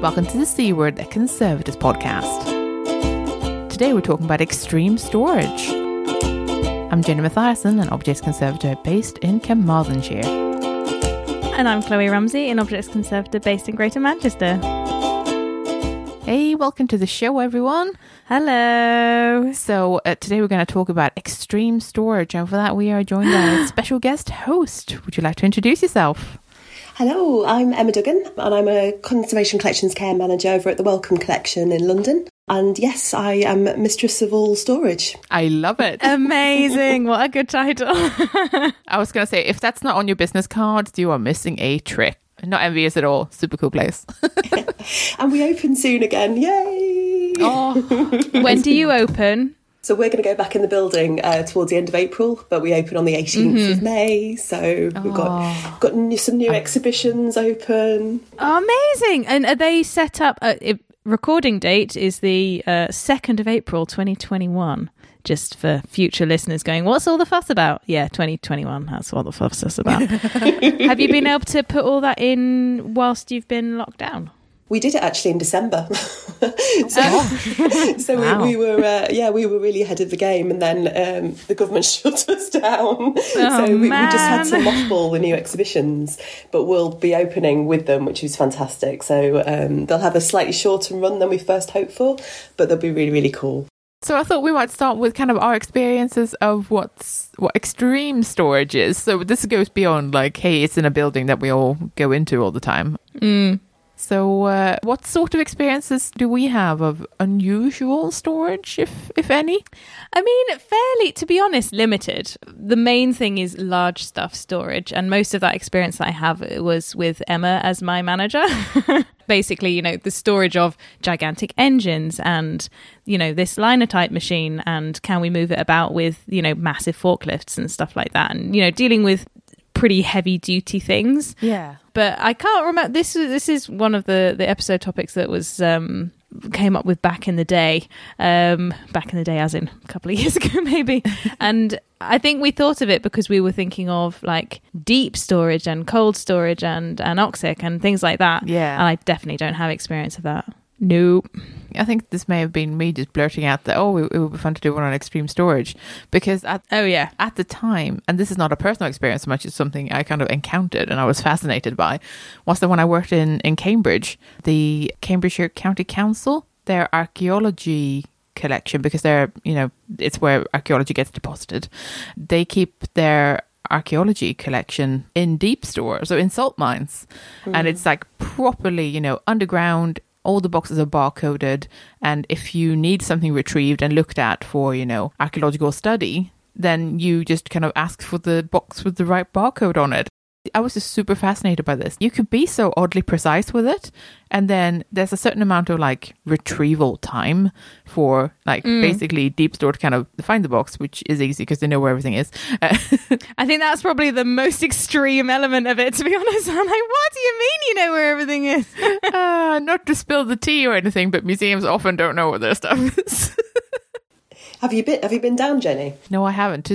Welcome to the C Word, a Conservators podcast. Today we're talking about extreme storage. I'm Jenny Mathiasen, an Objects Conservator based in Carmarthenshire. And I'm Kloe Rumsey, an Objects Conservator based in Greater Manchester. Hey, welcome to the show, everyone. Hello. So, uh, today we're going to talk about extreme storage, and for that, we are joined by a special guest host. Would you like to introduce yourself? Hello, I'm Emma Duggan and I'm a Conservation Collections Care Manager over at the Wellcome Collection in London. And yes, I am Mistress of All Storage. I love it. Amazing. what a good title. I was going to say, if that's not on your business cards, you are missing a trick. Not envious at all. Super cool place. and we open soon again. Yay! Oh, when do you open? So we're going to go back in the building uh, towards the end of April, but we open on the 18th mm-hmm. of May. So we've got got new, some new exhibitions open. Oh, amazing! And are they set up? Uh, it, recording date is the uh, second of April, 2021 just for future listeners going, what's all the fuss about? Yeah, 2021, that's what the fuss is about. Have you been able to put all that in whilst you've been locked down? We did it actually in December. so, oh. so wow. we, we, were, uh, yeah, we were really ahead of the game, and then um, the government shut us down. Oh, so we, we, just had to mothball the new exhibitions, but we'll be opening with them, which is fantastic. So um, they'll have a slightly shorter run than we first hoped for, but they'll be really, really cool. So I thought we might start with kind of our experiences of what's what extreme storage is. So this goes beyond like, hey, it's in a building that we all go into all the time. Mm. So, uh, what sort of experiences do we have of unusual storage, if if any? I mean, fairly, to be honest, limited. The main thing is large stuff storage, and most of that experience that I have was with Emma as my manager. Basically, you know, the storage of gigantic engines and you know this linotype machine, and can we move it about with you know massive forklifts and stuff like that, and you know dealing with pretty heavy duty things. Yeah. But I can't remember this this is one of the the episode topics that was um came up with back in the day um back in the day as in a couple of years ago maybe and i think we thought of it because we were thinking of like deep storage and cold storage and anoxic and things like that yeah and i definitely don't have experience of that Nope. I think this may have been me just blurting out that oh, it, it would be fun to do one on extreme storage because at oh yeah at the time, and this is not a personal experience so much as something I kind of encountered and I was fascinated by, was that when I worked in in Cambridge, the Cambridgeshire County Council, their archaeology collection because they're you know it's where archaeology gets deposited. They keep their archaeology collection in deep store, so in salt mines. Mm. And it's like properly, you know, underground all the boxes are barcoded and if you need something retrieved and looked at for you know archaeological study then you just kind of ask for the box with the right barcode on it I was just super fascinated by this. You could be so oddly precise with it, and then there's a certain amount of like retrieval time for like mm. basically deep store to kind of find the box, which is easy because they know where everything is. I think that's probably the most extreme element of it, to be honest. I'm like, what do you mean you know where everything is? uh, not to spill the tea or anything, but museums often don't know where their stuff is. have you been? Have you been down, Jenny? No, I haven't.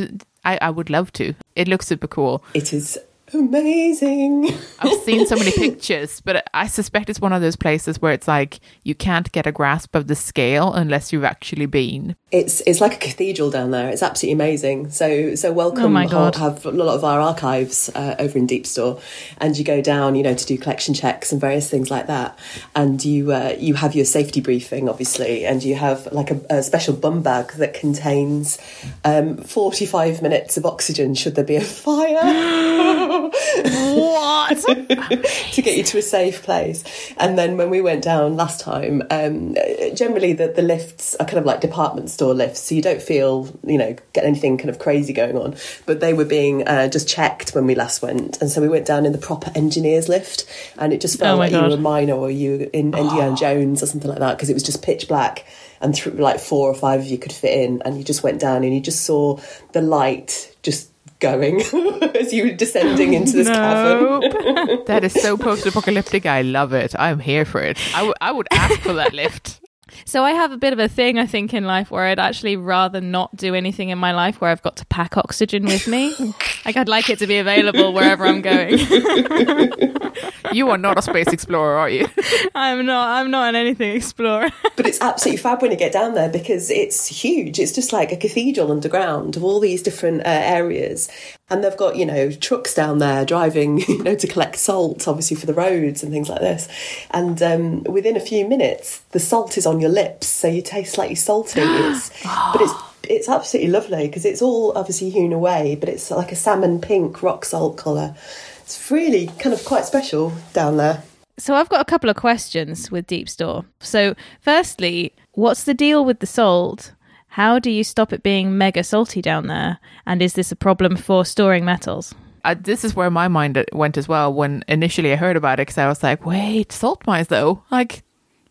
I, I would love to. It looks super cool. It is amazing. I've seen so many pictures, but I suspect it's one of those places where it's like you can't get a grasp of the scale unless you've actually been. It's it's like a cathedral down there. It's absolutely amazing. So so welcome. Oh my God. Have a lot of our archives uh, over in Deep Store, and you go down, you know, to do collection checks and various things like that. And you uh, you have your safety briefing, obviously, and you have like a, a special bum bag that contains um, forty five minutes of oxygen should there be a fire. what? to get you to a safe place. And then when we went down last time, um, generally the, the lifts are kind of like department store lifts, so you don't feel, you know, get anything kind of crazy going on. But they were being uh, just checked when we last went. And so we went down in the proper engineer's lift, and it just felt oh like God. you were a miner or you in Indiana Jones or something like that, because it was just pitch black and th- like four or five of you could fit in, and you just went down and you just saw the light just going as you were descending into this nope. cavern. that is so post-apocalyptic. I love it. I'm here for it. I, w- I would ask for that lift. So I have a bit of a thing, I think, in life where I'd actually rather not do anything in my life where I've got to pack oxygen with me. like I'd like it to be available wherever I'm going. you are not a space explorer, are you? I'm not. I'm not an anything explorer. but it's absolutely fab when you get down there because it's huge. It's just like a cathedral underground of all these different uh, areas, and they've got you know trucks down there driving you know to collect salt, obviously for the roads and things like this. And um, within a few minutes, the salt is on your lips, so you taste slightly salty. It's, but it's it's absolutely lovely because it's all obviously hewn away, but it's like a salmon pink rock salt colour. It's really kind of quite special down there. So I've got a couple of questions with Deep Store. So firstly, what's the deal with the salt? How do you stop it being mega salty down there? And is this a problem for storing metals? Uh, this is where my mind went as well when initially I heard about it because I was like, wait, salt mines though? Like,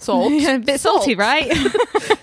salt? a bit salt. salty, right?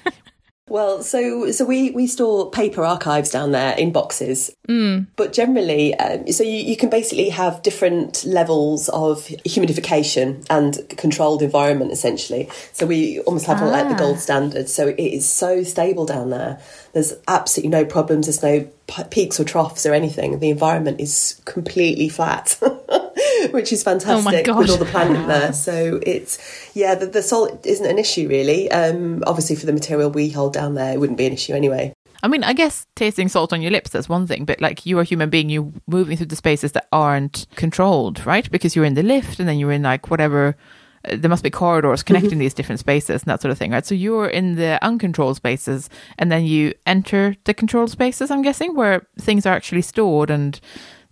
Well, so so we we store paper archives down there in boxes, mm. but generally, um, so you, you can basically have different levels of humidification and controlled environment. Essentially, so we almost have ah. like the gold ah. standard. So it is so stable down there. There's absolutely no problems. There's no peaks or troughs or anything. The environment is completely flat. which is fantastic oh with all the planet there. So it's yeah, the, the salt isn't an issue really. Um, obviously, for the material we hold down there, it wouldn't be an issue anyway. I mean, I guess tasting salt on your lips, that's one thing, but like you're a human being, you're moving through the spaces that aren't controlled, right? Because you're in the lift and then you're in like whatever, uh, there must be corridors connecting mm-hmm. these different spaces and that sort of thing, right? So you're in the uncontrolled spaces and then you enter the controlled spaces, I'm guessing, where things are actually stored and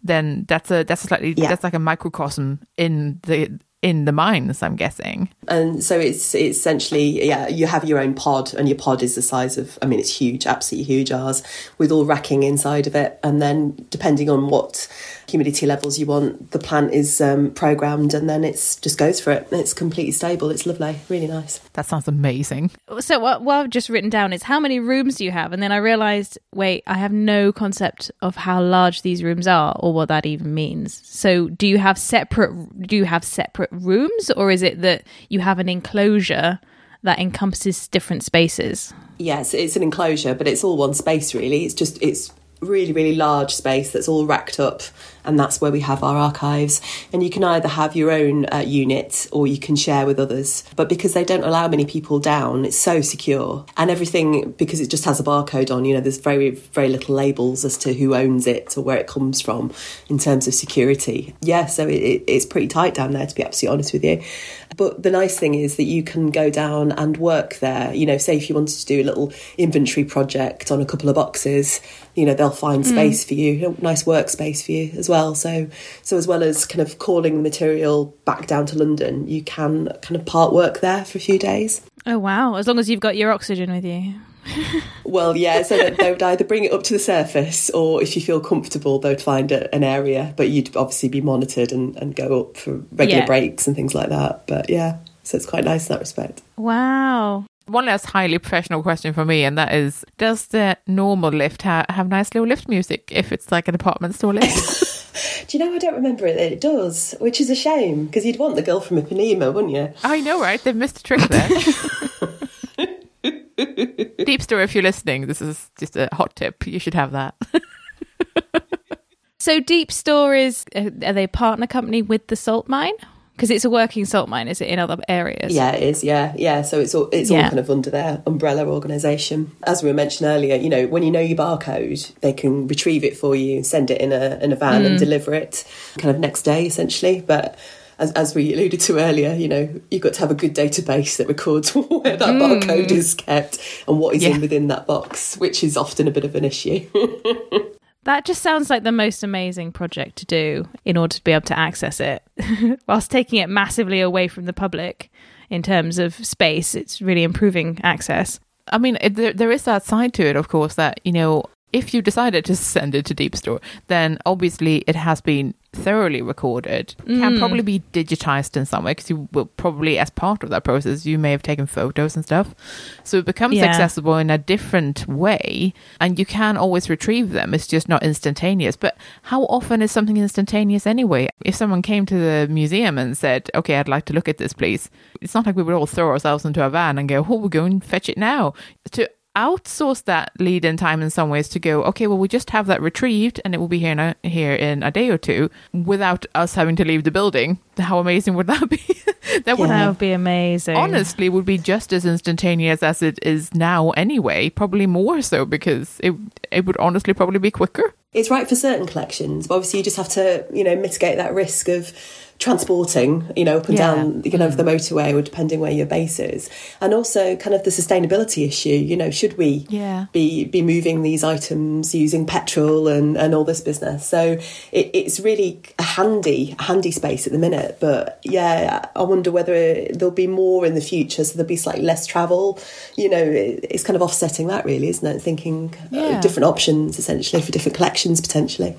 then that's a that's a slightly yeah. that's like a microcosm in the in the mines i'm guessing and so it's, it's essentially yeah you have your own pod and your pod is the size of i mean it's huge absolutely huge ours with all racking inside of it and then depending on what humidity levels you want. The plant is um, programmed and then it's just goes for it. It's completely stable. It's lovely, really nice. That sounds amazing. So what, what I've just written down is how many rooms do you have? And then I realised, wait, I have no concept of how large these rooms are or what that even means. So do you have separate? Do you have separate rooms, or is it that you have an enclosure? that encompasses different spaces. Yes, it's an enclosure, but it's all one space really. It's just it's really really large space that's all racked up and that's where we have our archives. And you can either have your own uh, unit or you can share with others. But because they don't allow many people down, it's so secure. And everything, because it just has a barcode on, you know, there's very, very little labels as to who owns it or where it comes from in terms of security. Yeah, so it, it's pretty tight down there, to be absolutely honest with you. But the nice thing is that you can go down and work there. You know, say if you wanted to do a little inventory project on a couple of boxes, you know, they'll find mm. space mm. for you, nice workspace for you as well. So, so as well as kind of calling the material back down to London, you can kind of part work there for a few days. Oh wow! As long as you've got your oxygen with you. well, yeah. So they would either bring it up to the surface, or if you feel comfortable, they'd find a, an area. But you'd obviously be monitored and, and go up for regular yeah. breaks and things like that. But yeah, so it's quite nice in that respect. Wow. One last highly professional question for me, and that is: Does the normal lift ha- have nice little lift music if it's like an department store lift? Do you know, I don't remember it. It does, which is a shame because you'd want the girl from Ipanema, wouldn't you? I know, right? They've missed a trick there. Deep Store, if you're listening, this is just a hot tip. You should have that. so, Deep Store is, uh, are they a partner company with the salt mine? Because it's a working salt mine is it in other areas yeah it is yeah yeah so it's all it's yeah. all kind of under their umbrella organization as we were mentioned earlier you know when you know your barcode they can retrieve it for you send it in a in a van mm. and deliver it kind of next day essentially but as, as we alluded to earlier, you know, you've got to have a good database that records where that mm. barcode is kept and what is yeah. in within that box, which is often a bit of an issue. That just sounds like the most amazing project to do in order to be able to access it, whilst taking it massively away from the public in terms of space. It's really improving access. I mean, it, there, there is that side to it, of course, that, you know, if you decided to send it to Deep Store, then obviously it has been thoroughly recorded can mm. probably be digitized in some way because you will probably as part of that process you may have taken photos and stuff. So it becomes Yeah. accessible in a different way and you can always retrieve them. It's just not instantaneous. But how often is something instantaneous anyway? If someone came to the museum and said okay i'd like to look at this please it's not like we would all throw ourselves into a van and go oh we're going to fetch it now. To outsource that lead in time in some ways to go okay well we just have that retrieved and it will be here in a, here in a day or two without us having to leave the building how amazing would that be that would Yeah. That would be amazing. honestly would be just as instantaneous as it is now anyway probably more so because it it would honestly probably be quicker It's right for certain collections, but obviously you just have to, you know, mitigate that risk of transporting, you know, up and Yeah. down, you know, the motorway or depending where your base is. And also kind of the sustainability issue, you know, should we Yeah. be be moving these items using petrol and, and all this business? So it, it's really a handy, handy space at the minute. But yeah, I wonder whether there'll be more in the future, so there'll be slightly less travel. You know, it, it's kind of offsetting that really, isn't it? Thinking Yeah. uh, different options essentially for different collections potentially.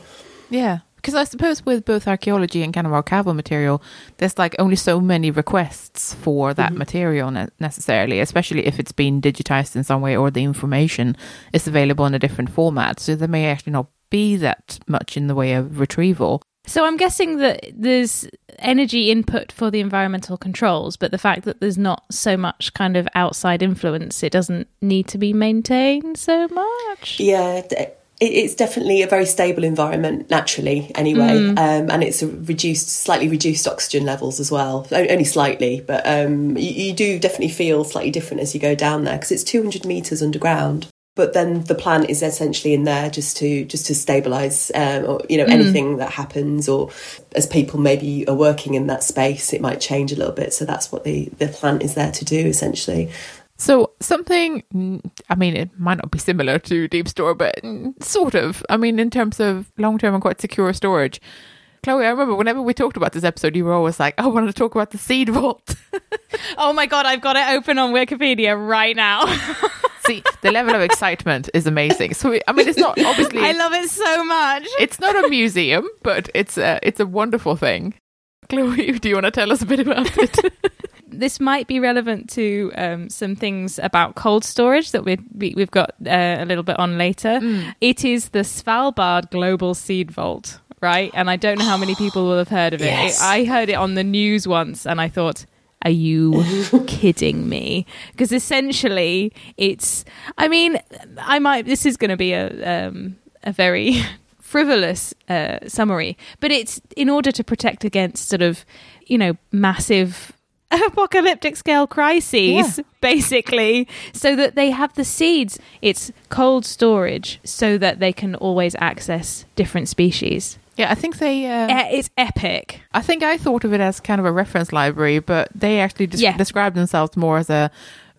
Yeah. Because I suppose with both archaeology and kind of archival material, there's like only so many requests for that mm-hmm. material ne- necessarily, especially if it's been digitized in some way or the information is available in a different format. So there may actually not be that much in the way of retrieval. So I'm guessing that there's energy input for the environmental controls, but the fact that there's not so much kind of outside influence, it doesn't need to be maintained so much. Yeah, d- it- it's definitely a very stable environment naturally, anyway, um, and it's a reduced, slightly reduced oxygen levels as well. Only slightly, but um, you, you do definitely feel slightly different as you go down there because it's 200 meters underground. But then the plant is essentially in there just to just to stabilize, um, or you know, anything that happens, or as people maybe are working in that space, it might change a little bit. So that's what the the plant is there to do, essentially. So something, I mean, it might not be similar to Deep Store, but sort of. I mean, in terms of long-term and quite secure storage. Kloe, I remember whenever we talked about this episode, you were always like, "I want to talk about the seed vault." Oh my god, I've got it open on Wikipedia right now. See, the level of excitement is amazing. So, I mean, it's not obviously I love it so much. it's not a museum, but it's a it's a wonderful thing. Kloe, do you want to tell us a bit about it? This might be relevant to um, some things about cold storage that we've, we, we've got uh, a little bit on later. It is the Svalbard Global Seed Vault, right? And I don't know how many people will have heard of it. Yes. I heard it on the news once and I thought, are you kidding me? Because essentially, it's. I mean, I might. This is going to be a um, a very frivolous uh, summary, but it's in order to protect against sort of, you know, massive apocalyptic scale crises, Yeah. basically, so that they have the seeds. It's cold storage so that they can always access different species. yeah, I think they. Uh, It's epic. I think I thought of it as kind of a reference library, but they actually des- Yeah. describe themselves more as a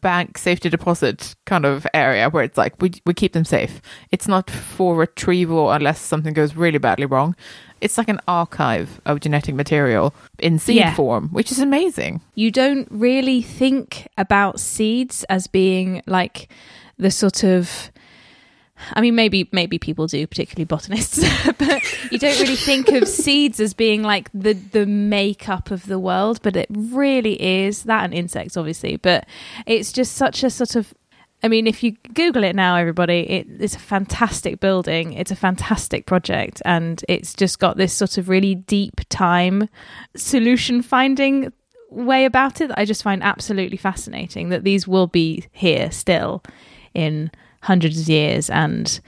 bank safety deposit kind of area where it's like we we keep them safe. It's not for retrieval unless something goes really badly wrong. It's like an archive of genetic material in seed Yeah. form, which is amazing. you don't really think about seeds as being like the sort of I mean maybe maybe people do particularly botanists but you don't really think of seeds as being like the the makeup of the world but it really is that and insects obviously but it's just such a sort of I mean, if you Google it now, everybody, it, it's a fantastic building. It's a fantastic project, and it's just got this sort of really deep time solution finding way about it that I just find absolutely fascinating. That these will be here still in hundreds of years, and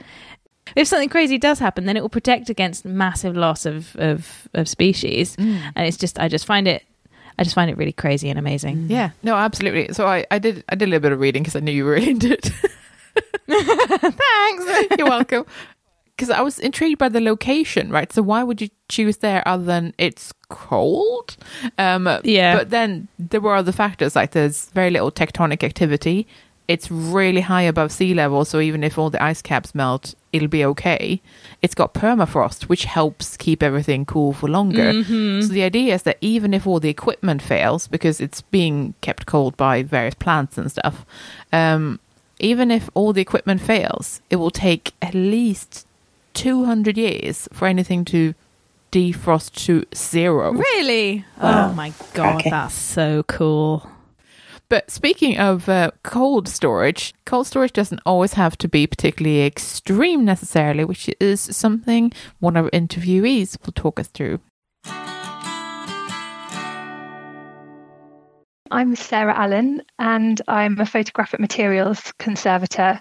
if something crazy does happen, then it will protect against massive loss of of, of species. Mm. And it's just, I just find it, I just find it really crazy and amazing. Yeah, no, absolutely. So I, I did I did a little bit of reading because I knew you were into it. Thanks. You're welcome. Because I was intrigued by the location, right? So why would you choose there other than it's cold? Um, Yeah. But then there were other factors, like there's very little tectonic activity. It's really high above sea level, so even if all the ice caps melt, it'll be okay. It's got permafrost, which helps keep everything cool for longer. So the idea is that even if all the equipment fails, because it's being kept cold by various plants and stuff, um, even if all the equipment fails, it will take at least 200 years for anything to defrost to zero. Really? Wow. Oh my god, Okay. that's so cool. But speaking of uh, cold storage, cold storage doesn't always have to be particularly extreme necessarily, which is something one of our interviewees will talk us through. I'm Sarah Allen and I'm a photographic materials conservator,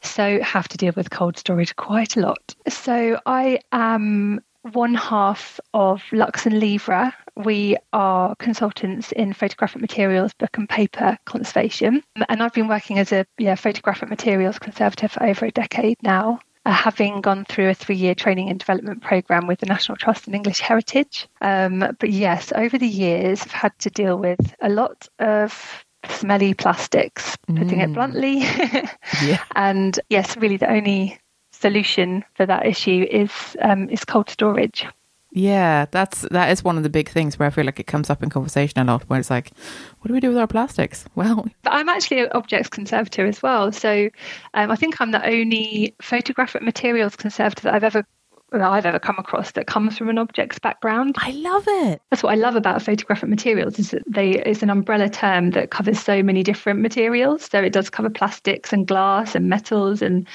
so have to deal with cold storage quite a lot. So I am one half of Lux and Livre. We are consultants in photographic materials, book and paper conservation. And I've been working as a yeah, photographic materials conservator for over a decade now uh, having gone through a three year training and development program with the National Trust in English Heritage. Um, but yes, over the years, I've had to deal with a lot of smelly plastics, putting it Mm. bluntly. Yeah. and yes, really the only solution for that issue is um, is cold storage. Yeah, that's that is one of the big things where I feel like it comes up in conversation a lot where it's like, what do we do with our plastics? Well, But I'm actually an objects conservator as well. So um, I think I'm the only photographic materials conservator that I've ever that I've ever come across that comes from an objects background. I love it. That's what I love about photographic materials is that they it's an umbrella term that covers so many different materials. So it does cover plastics and glass and metals and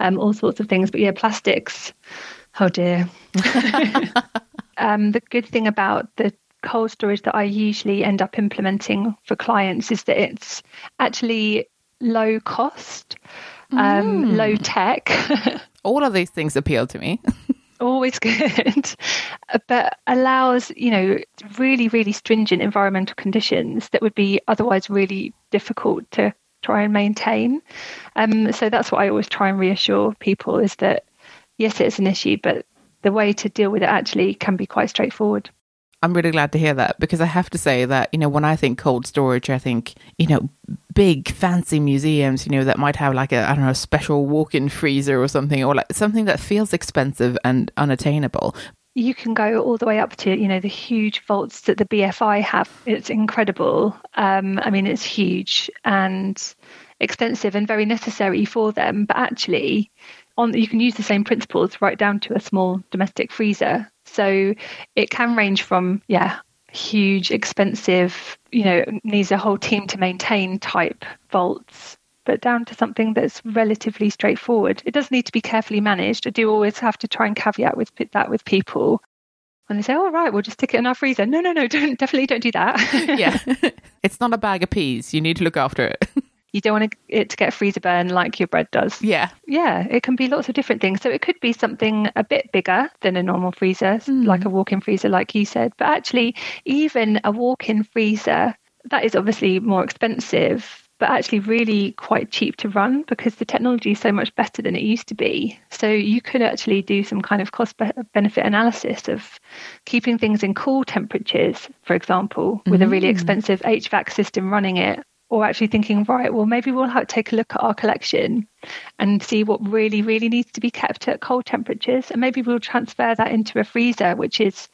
um, all sorts of things. But yeah, plastics. Oh dear. um, the good thing about the cold storage that I usually end up implementing for clients is that it's actually low cost, um, low tech. All of these things appeal to me. always good, but allows, you know, really, really stringent environmental conditions that would be otherwise really difficult to try and maintain. Um, so that's what I always try and reassure people is that, yes, it's an issue, but the way to deal with it actually can be quite straightforward. I'm really glad to hear that because I have to say that, you know, when I think cold storage, I think, you know, big fancy museums, you know, that might have like a, I don't know, special walk in freezer or something, or like something that feels expensive and unattainable. you can go all the way up to you know the huge vaults that the BFI have. It's incredible. Um, I mean, it's huge and extensive and very necessary for them. But actually, on you can use the same principles right down to a small domestic freezer. So it can range from yeah huge, expensive, you know, needs a whole team to maintain type vaults but down to something that's relatively straightforward. It does need to be carefully managed. I do always have to try and caveat with that with people And they say, "Oh, right, we'll just stick it in our freezer." No, no, no, don't definitely don't do that. Yeah. it's not a bag of peas. You need to look after it. you don't want it to get freezer burn like your bread does. yeah. Yeah, it can be lots of different things. So it could be something a bit bigger than a normal freezer, hmm. like a walk-in freezer, like you said. But actually, even a walk-in freezer that is obviously more expensive but actually really quite cheap to run because the technology is so much better than it used to be. So you could actually do some kind of cost be- benefit analysis of keeping things in cool temperatures, for example, with a really hmm. expensive HVAC system running it. Or actually thinking, right, well, maybe we'll take a look at our collection and see what really, really needs to be kept at cold temperatures. And maybe we'll transfer that into a freezer, which is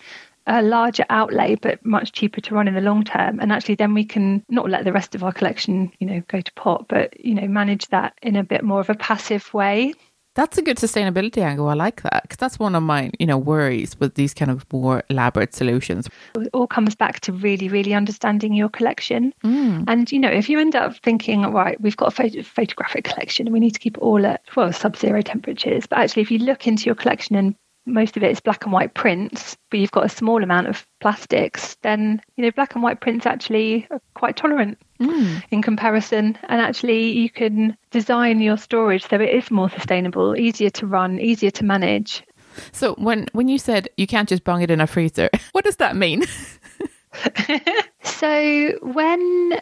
a larger outlay but much cheaper to run in the long term and actually then we can not let the rest of our collection you know go to pot but you know manage that in a bit more of a passive way That's a good sustainability angle. I like that because that's one of my, you know, worries with these kind of more elaborate solutions. it all comes back to really really understanding your collection mm. and you know if you end up thinking right we've got a photo- photographic collection and we need to keep it all at well sub-zero temperatures but actually if you look into your collection and most of it is black and white prints but you've got a small amount of plastics then you know black and white prints actually are quite tolerant hmm. in comparison. And actually you can design your storage so it is more sustainable easier to run easier to manage. So when when you said you can't just bung it in a freezer, what does that mean? So when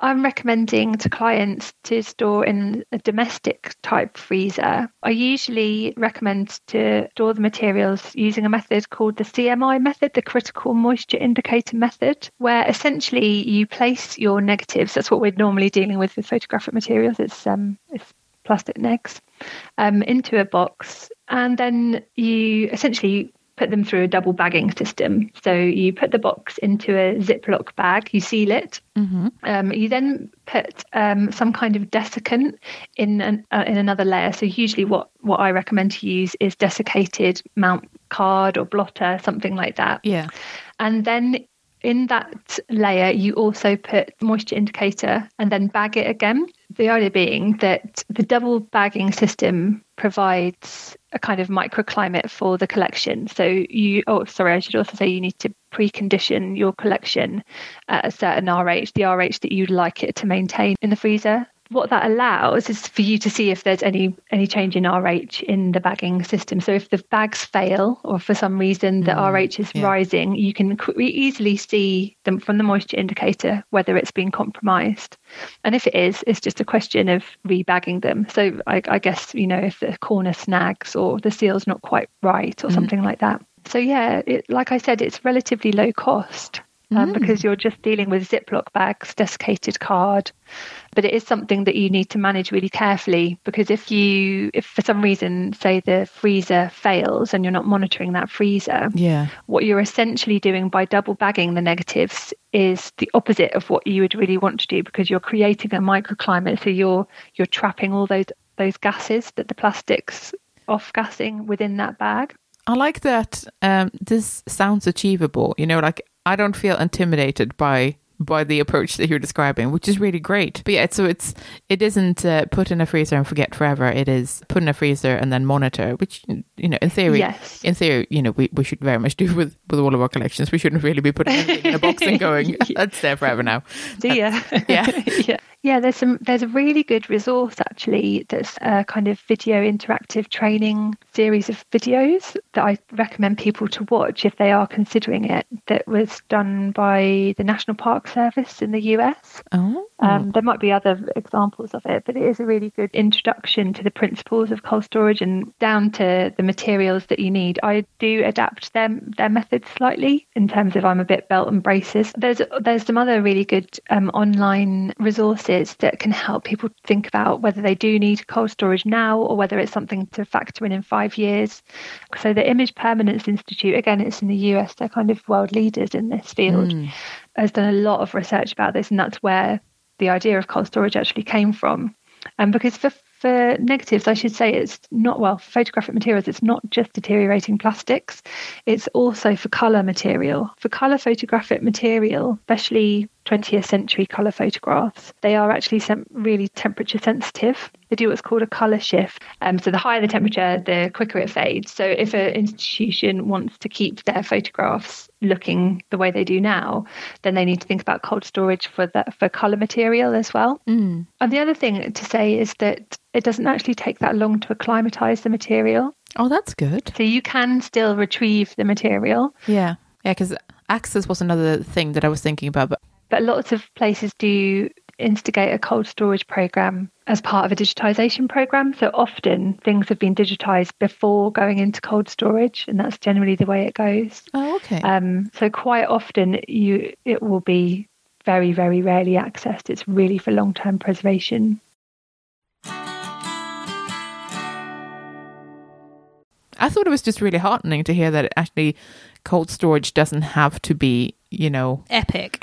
I'm recommending to clients to store in a domestic type freezer, I usually recommend to store the materials using a method called the CMI method, the critical moisture indicator method, where essentially you place your negatives. That's what we're normally dealing with with photographic materials. It's um, it's plastic negs um, into a box, and then you essentially put them through a double bagging system. So you put the box into a Ziploc bag, you seal it. Mm-hmm. Um, you then put um, some kind of desiccant in an, uh, in another layer. So usually, what what I recommend to use is desiccated mount card or blotter, something like that. Yeah. And then in that layer, you also put moisture indicator and then bag it again. The idea being that the double bagging system provides a kind of microclimate for the collection. So you, oh, sorry, I should also say you need to precondition your collection at a certain RH, the RH that you'd like it to maintain in the freezer what that allows is for you to see if there's any any change in RH in the bagging system. So if the bags fail or for some reason the Mm, RH is yeah. rising, you can easily see them from the moisture indicator whether it's been compromised. And if it is, it's just a question of rebagging them. So I, I guess you know if the corner snags or the seal's not quite right or Mm. something like that. So yeah, it, like I said, it's relatively low cost. Um, Mm. because you're just dealing with Ziploc bags, desiccated card, but it is something that you need to manage really carefully because if you if for some reason say the freezer fails and you're not monitoring that freezer Yeah. what you're essentially doing by double bagging the negatives is the opposite of what you would really want to do because you're creating a microclimate so you're you're trapping all those those gases that the plastics off gassing within that bag I like that um, this sounds achievable. You know, like I don't feel intimidated by by the approach that you're describing, which is really great. But yeah, so it's it isn't uh, put in a freezer and forget forever. It is put in a freezer and then monitor, which you know, in theory, Yes. in theory, you know, we, we should very much do with with all of our collections. We shouldn't really be putting everything in a box and going, that's there forever now. Do you? Yeah. yeah. Yeah, there's some there's a really good resource actually that's a kind of video interactive training series of videos that I recommend people to watch if they are considering it that was done by the National Park Service in the US. Oh, Um, there might be other examples of it, but it is a really good introduction to the principles of cold storage and down to the materials that you need. I do adapt them their methods slightly in terms of I'm a bit belt and braces. There's there's some other really good um, online resources that can help people think about whether they do need cold storage now or whether it's something to factor in in five years. So the Image Permanence Institute, again, it's in the US. They're kind of world leaders in this field hmm. has done a lot of research about this, and that's where the idea of cold storage actually came from. And because for for negatives, I should say it's not well for photographic materials. It's not just deteriorating plastics; it's also for color material. For color photographic material, especially 20th century color photographs, they are actually really temperature sensitive. They do what's called a color shift. Um, so the higher the temperature, the quicker it fades. So if an institution wants to keep their photographs looking the way they do now, then they need to think about cold storage for the, for color material as well. Mm. And the other thing to say is that it doesn't actually take that long to acclimatize the material. oh, that's good. So you can still retrieve the material, Yeah, yeah, because access was another thing that I was thinking about, but but lots of places do instigate a cold storage program as part of a digitization program. So often things have been digitized before going into cold storage, and that's generally the way it goes. oh, okay. Um, so quite often you it will be very very rarely accessed. It's really for long term preservation. I thought it was just really heartening to hear that actually cold storage doesn't have to be, you know, Epic.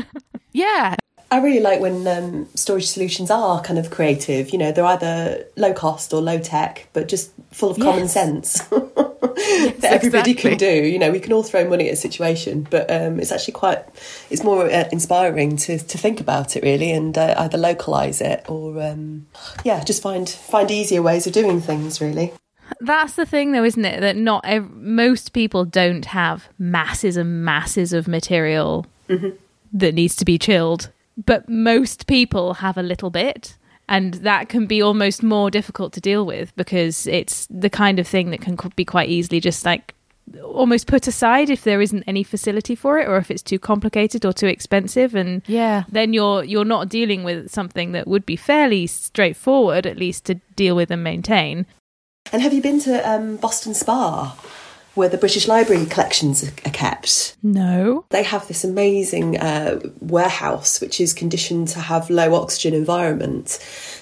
yeah, I really like when um, storage solutions are kind of creative. You know, they're either low cost or low tech, but just full of common Yes. sense that everybody exactly. can do. You know, we can all throw money at a situation, but um, it's actually quite, it's more uh, inspiring to, to think about it really and uh, either localize it or, um, yeah, just find find easier ways of doing things really. That's the thing, though, isn't it? That not ev- most people don't have masses and masses of material mm-hmm. that needs to be chilled, but most people have a little bit. And that can be almost more difficult to deal with because it's the kind of thing that can be quite easily just like almost put aside if there isn't any facility for it or if it's too complicated or too expensive and yeah. then you're you're not dealing with something that would be fairly straightforward at least to deal with and maintain And have you been to um, Boston Spa? Where the British Library collections are kept. No. They have this amazing uh, warehouse which is conditioned to have low oxygen environment.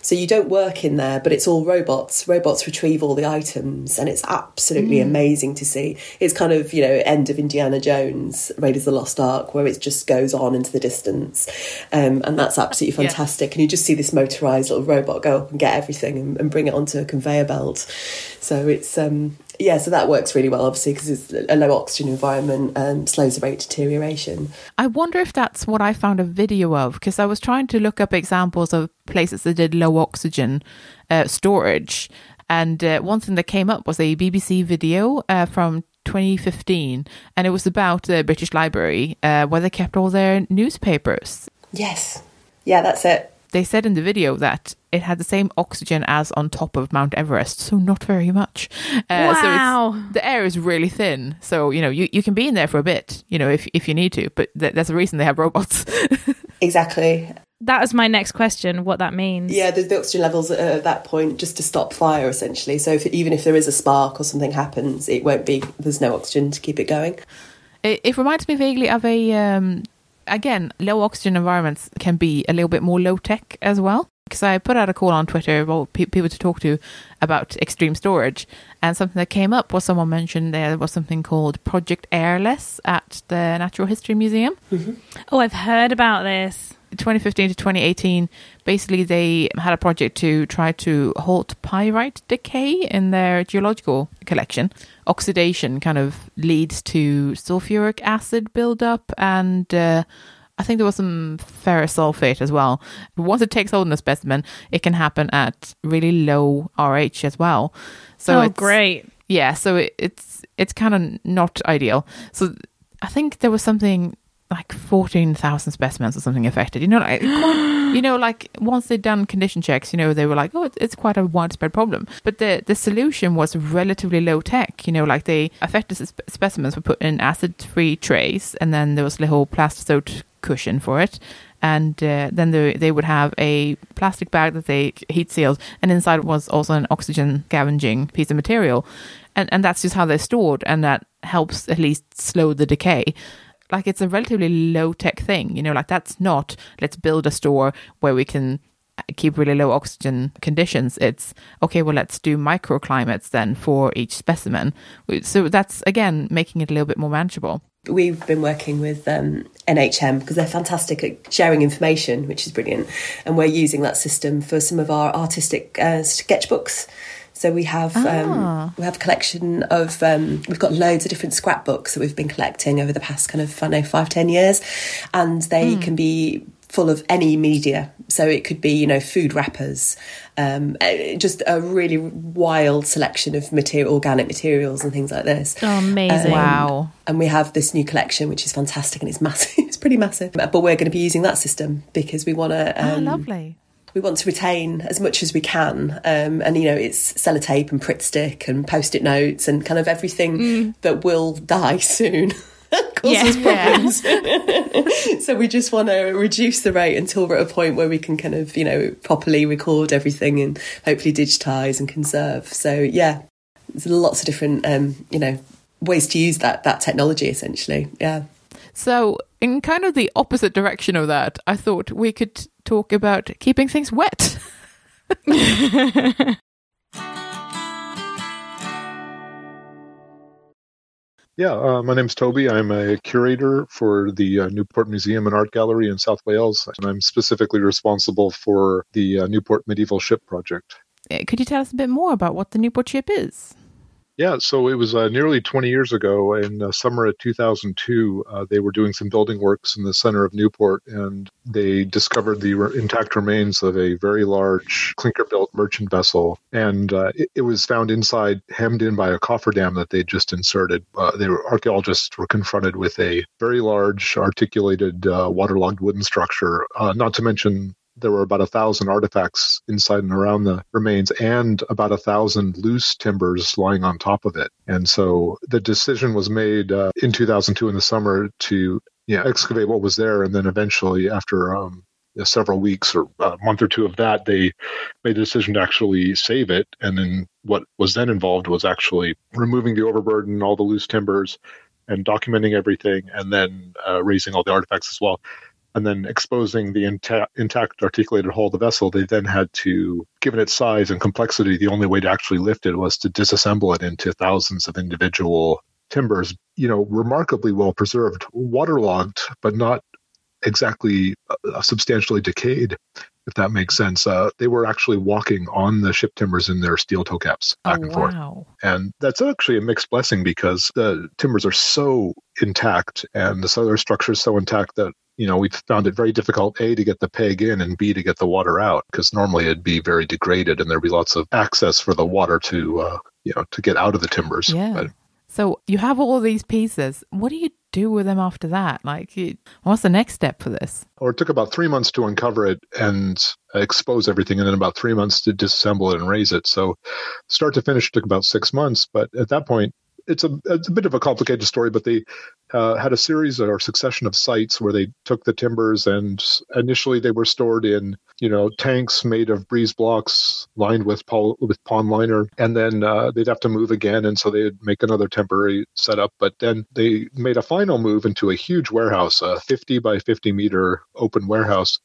So you don't work in there, but it's all robots. Robots retrieve all the items, and it's absolutely amazing to see. It's kind of you know end of Indiana Jones, Raiders of the Lost Ark, where it just goes on into the distance, um, and that's absolutely Yeah. fantastic. And you just see this motorized little robot go up and get everything and, and bring it onto a conveyor belt. So it's um, yeah, so that works really well, obviously, because it's a low oxygen environment um, slows the rate of deterioration. I wonder if that's what I found a video of because I was trying to look up examples of places that did low oxygen uh, storage. And uh, one thing that came up was a BBC video uh, from 2015, and it was about the British Library uh, where they kept all their newspapers. Yes, yeah, that's it. They said in the video that it had the same oxygen as on top of Mount Everest, so not very much. Uh, so it's- Wow. the air is really thin, so you know you, you can be in there for a bit, you know, if if you need to. But th- there's a reason they have robots. Exactly. That was my next question, what that means. Yeah, the, the oxygen levels are at that point just to stop fire, essentially. So if, even if there is a spark or something happens, it won't be. There's no oxygen to keep it going. It, it reminds me vaguely of a, um, again, low oxygen environments can be a little bit more low tech as well. Because I put out a call on Twitter for pe- people to talk to about extreme storage, and something that came up was someone mentioned there was something called Project Airless at the Natural History Museum. Oh, I've heard about this. 2015 to 2018, basically they had a project to try to halt pyrite decay in their geological collection. Oxidation kind of leads to sulfuric acid buildup, and uh, I think there was some ferrous sulfate as well. Once it takes hold in the specimen, it can happen at really low RH as well. So oh, it's, great. yeah, so it, it's it's kind of not ideal. So I think there was something like fourteen thousand specimens or something affected. You know, like quite, you know, like once they'd done condition checks, you know, they were like, oh, it's, quite a widespread problem. But the the solution was relatively low tech. You know, like they affected spe- specimens were put in acid free trays, and then there was little Plastazote cushion for it. And uh, then they, they would have a plastic bag that they heat sealed, and inside was also an oxygen scavenging piece of material and and that's just how they're stored and that helps at least slow the decay like it's a relatively low tech thing you know like that's not let's build a store where we can keep really low oxygen conditions it's okay well let's do microclimates then for each specimen so that's again making it a little bit more manageable We've been working with um, NHM because they're fantastic at sharing information, which is brilliant. And we're using that system for some of our artistic uh, sketchbooks. So we have Ah. um, we have a collection of um, we've got loads of different scrapbooks that we've been collecting over the past kind of I don't know five ten years, and they can be full of any media. So it could be you know food wrappers, um, uh, just a really wild selection of material, organic materials and things like this. Oh, amazing. wow And we have this new collection, which is fantastic and it's massive. It's pretty massive. But we're going to be using that system because we want to. oh Um, lovely we want to retain as much as we can. Um, and, you know, it's sellotape and Pritt stick and post it notes and kind of everything that will die soon. Causes problems. so we just want to reduce the rate until we're at a point where we can kind of, you know, properly record everything and hopefully digitize and conserve. So yeah, there's lots of different, um, you know, ways to use that that technology essentially. Yeah. so in kind of the opposite direction of that i thought we could talk about keeping things wet Yeah, uh, my name's Toby. I'm a curator for the uh, Newport Museum and Art Gallery in South Wales, and I'm specifically responsible for the uh, Newport Medieval Ship Project. Uh, could you tell us a bit more about what the newport ship is Yeah, so it was uh, nearly 20 years ago in uh, summer of 2002. Uh, they were doing some building works in the center of Newport, and they discovered the re- intact remains of a very large clinker-built merchant vessel. And uh, it, it was found inside, hemmed in by a cofferdam that they just inserted. Uh, they were archaeologists were confronted with a very large, articulated, uh, waterlogged wooden structure. Not to mention there were about a thousand artifacts inside and around the remains and about a thousand loose timbers lying on top of it. And so the decision was made uh, in 2002 in the summer to yeah, excavate what was there. And then eventually, after um, several weeks or a month or two of that, they made the decision to actually save it. And then what was then involved was actually removing the overburden, all the loose timbers, and documenting everything, and then uh, raising all the artifacts as well. And then exposing the inta- intact articulated hull of the vessel, they then had to, given its size and complexity, the only way to actually lift it was to disassemble it into thousands of individual timbers, you know, remarkably well preserved, waterlogged, but not exactly uh, substantially decayed, if that makes sense. Uh, they were actually walking on the ship timbers in their steel toe caps back oh, and forth. wow. And that's actually a mixed blessing because the timbers are so intact and the cellular structure is so intact that you know, we found it very difficult, A, to get the PEG in and B, to get the water out because normally it'd be very degraded and there'd be lots of access for the water to, uh, you know, to get out of the timbers. Yeah. But So you have all these pieces. What do you do with them after that? Like, you, what's the next step for this? or it took about three months to uncover it and expose everything, and then about three months to disassemble it and raise it. So, start to finish took about six months. But at that point, it's a it's a bit of a complicated story. But they uh, had a series or succession of sites where they took the timbers, and initially they were stored in you know tanks made of breeze blocks lined with pol- with pond liner, and then uh, they'd have to move again, and so they'd make another temporary setup. But then they made a final move into a huge warehouse, a 50 by 50 meter open warehouse,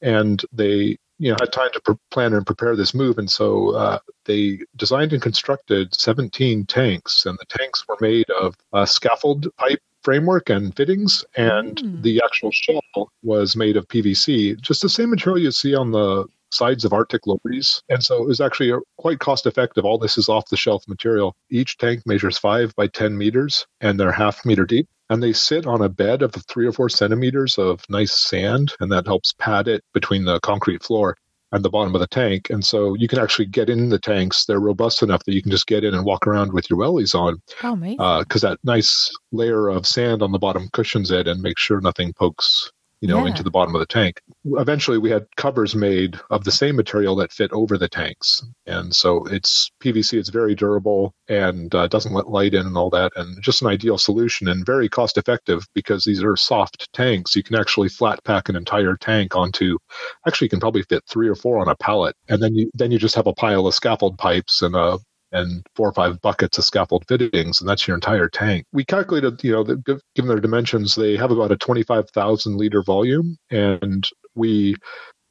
and they you know had time to pre- plan and prepare this move, and so uh, they designed and constructed 17 tanks, and the tanks were made of uh, scaffold pipe framework and fittings, and Mm. the actual shell was made of PVC, just the same material you see on the sides of Arctic lorries. And so it was actually quite cost effective. All this is off the shelf material. Each tank measures five by 10 meters and they're half meter deep. And they sit on a bed of three or four centimeters of nice sand, and that helps pad it between the concrete floor and the bottom of the tank. And so you can actually get in the tanks. They're robust enough that you can just get in and walk around with your wellies on Oh, because uh, that nice layer of sand on the bottom cushions it and makes sure nothing pokes you know Yeah. into the bottom of the tank. Eventually we had covers made of the same material that fit over the tanks. And so it's pvc it's very durable and uh, doesn't let light in and all that and just an ideal solution and very cost effective because these are soft tanks. You can actually flat pack an entire tank onto actually you can probably fit three or four on a pallet. And then you then you just have a pile of scaffold pipes and a and four or five buckets of scaffold fittings, and that's your entire tank. We calculated, you know, that given their dimensions, they have about a 25,000 liter volume, and we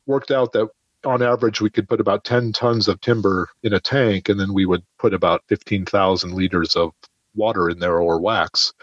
worked out that on average we could put about 10 tons of timber in a tank, and then we would put about 15,000 liters of water in there or wax.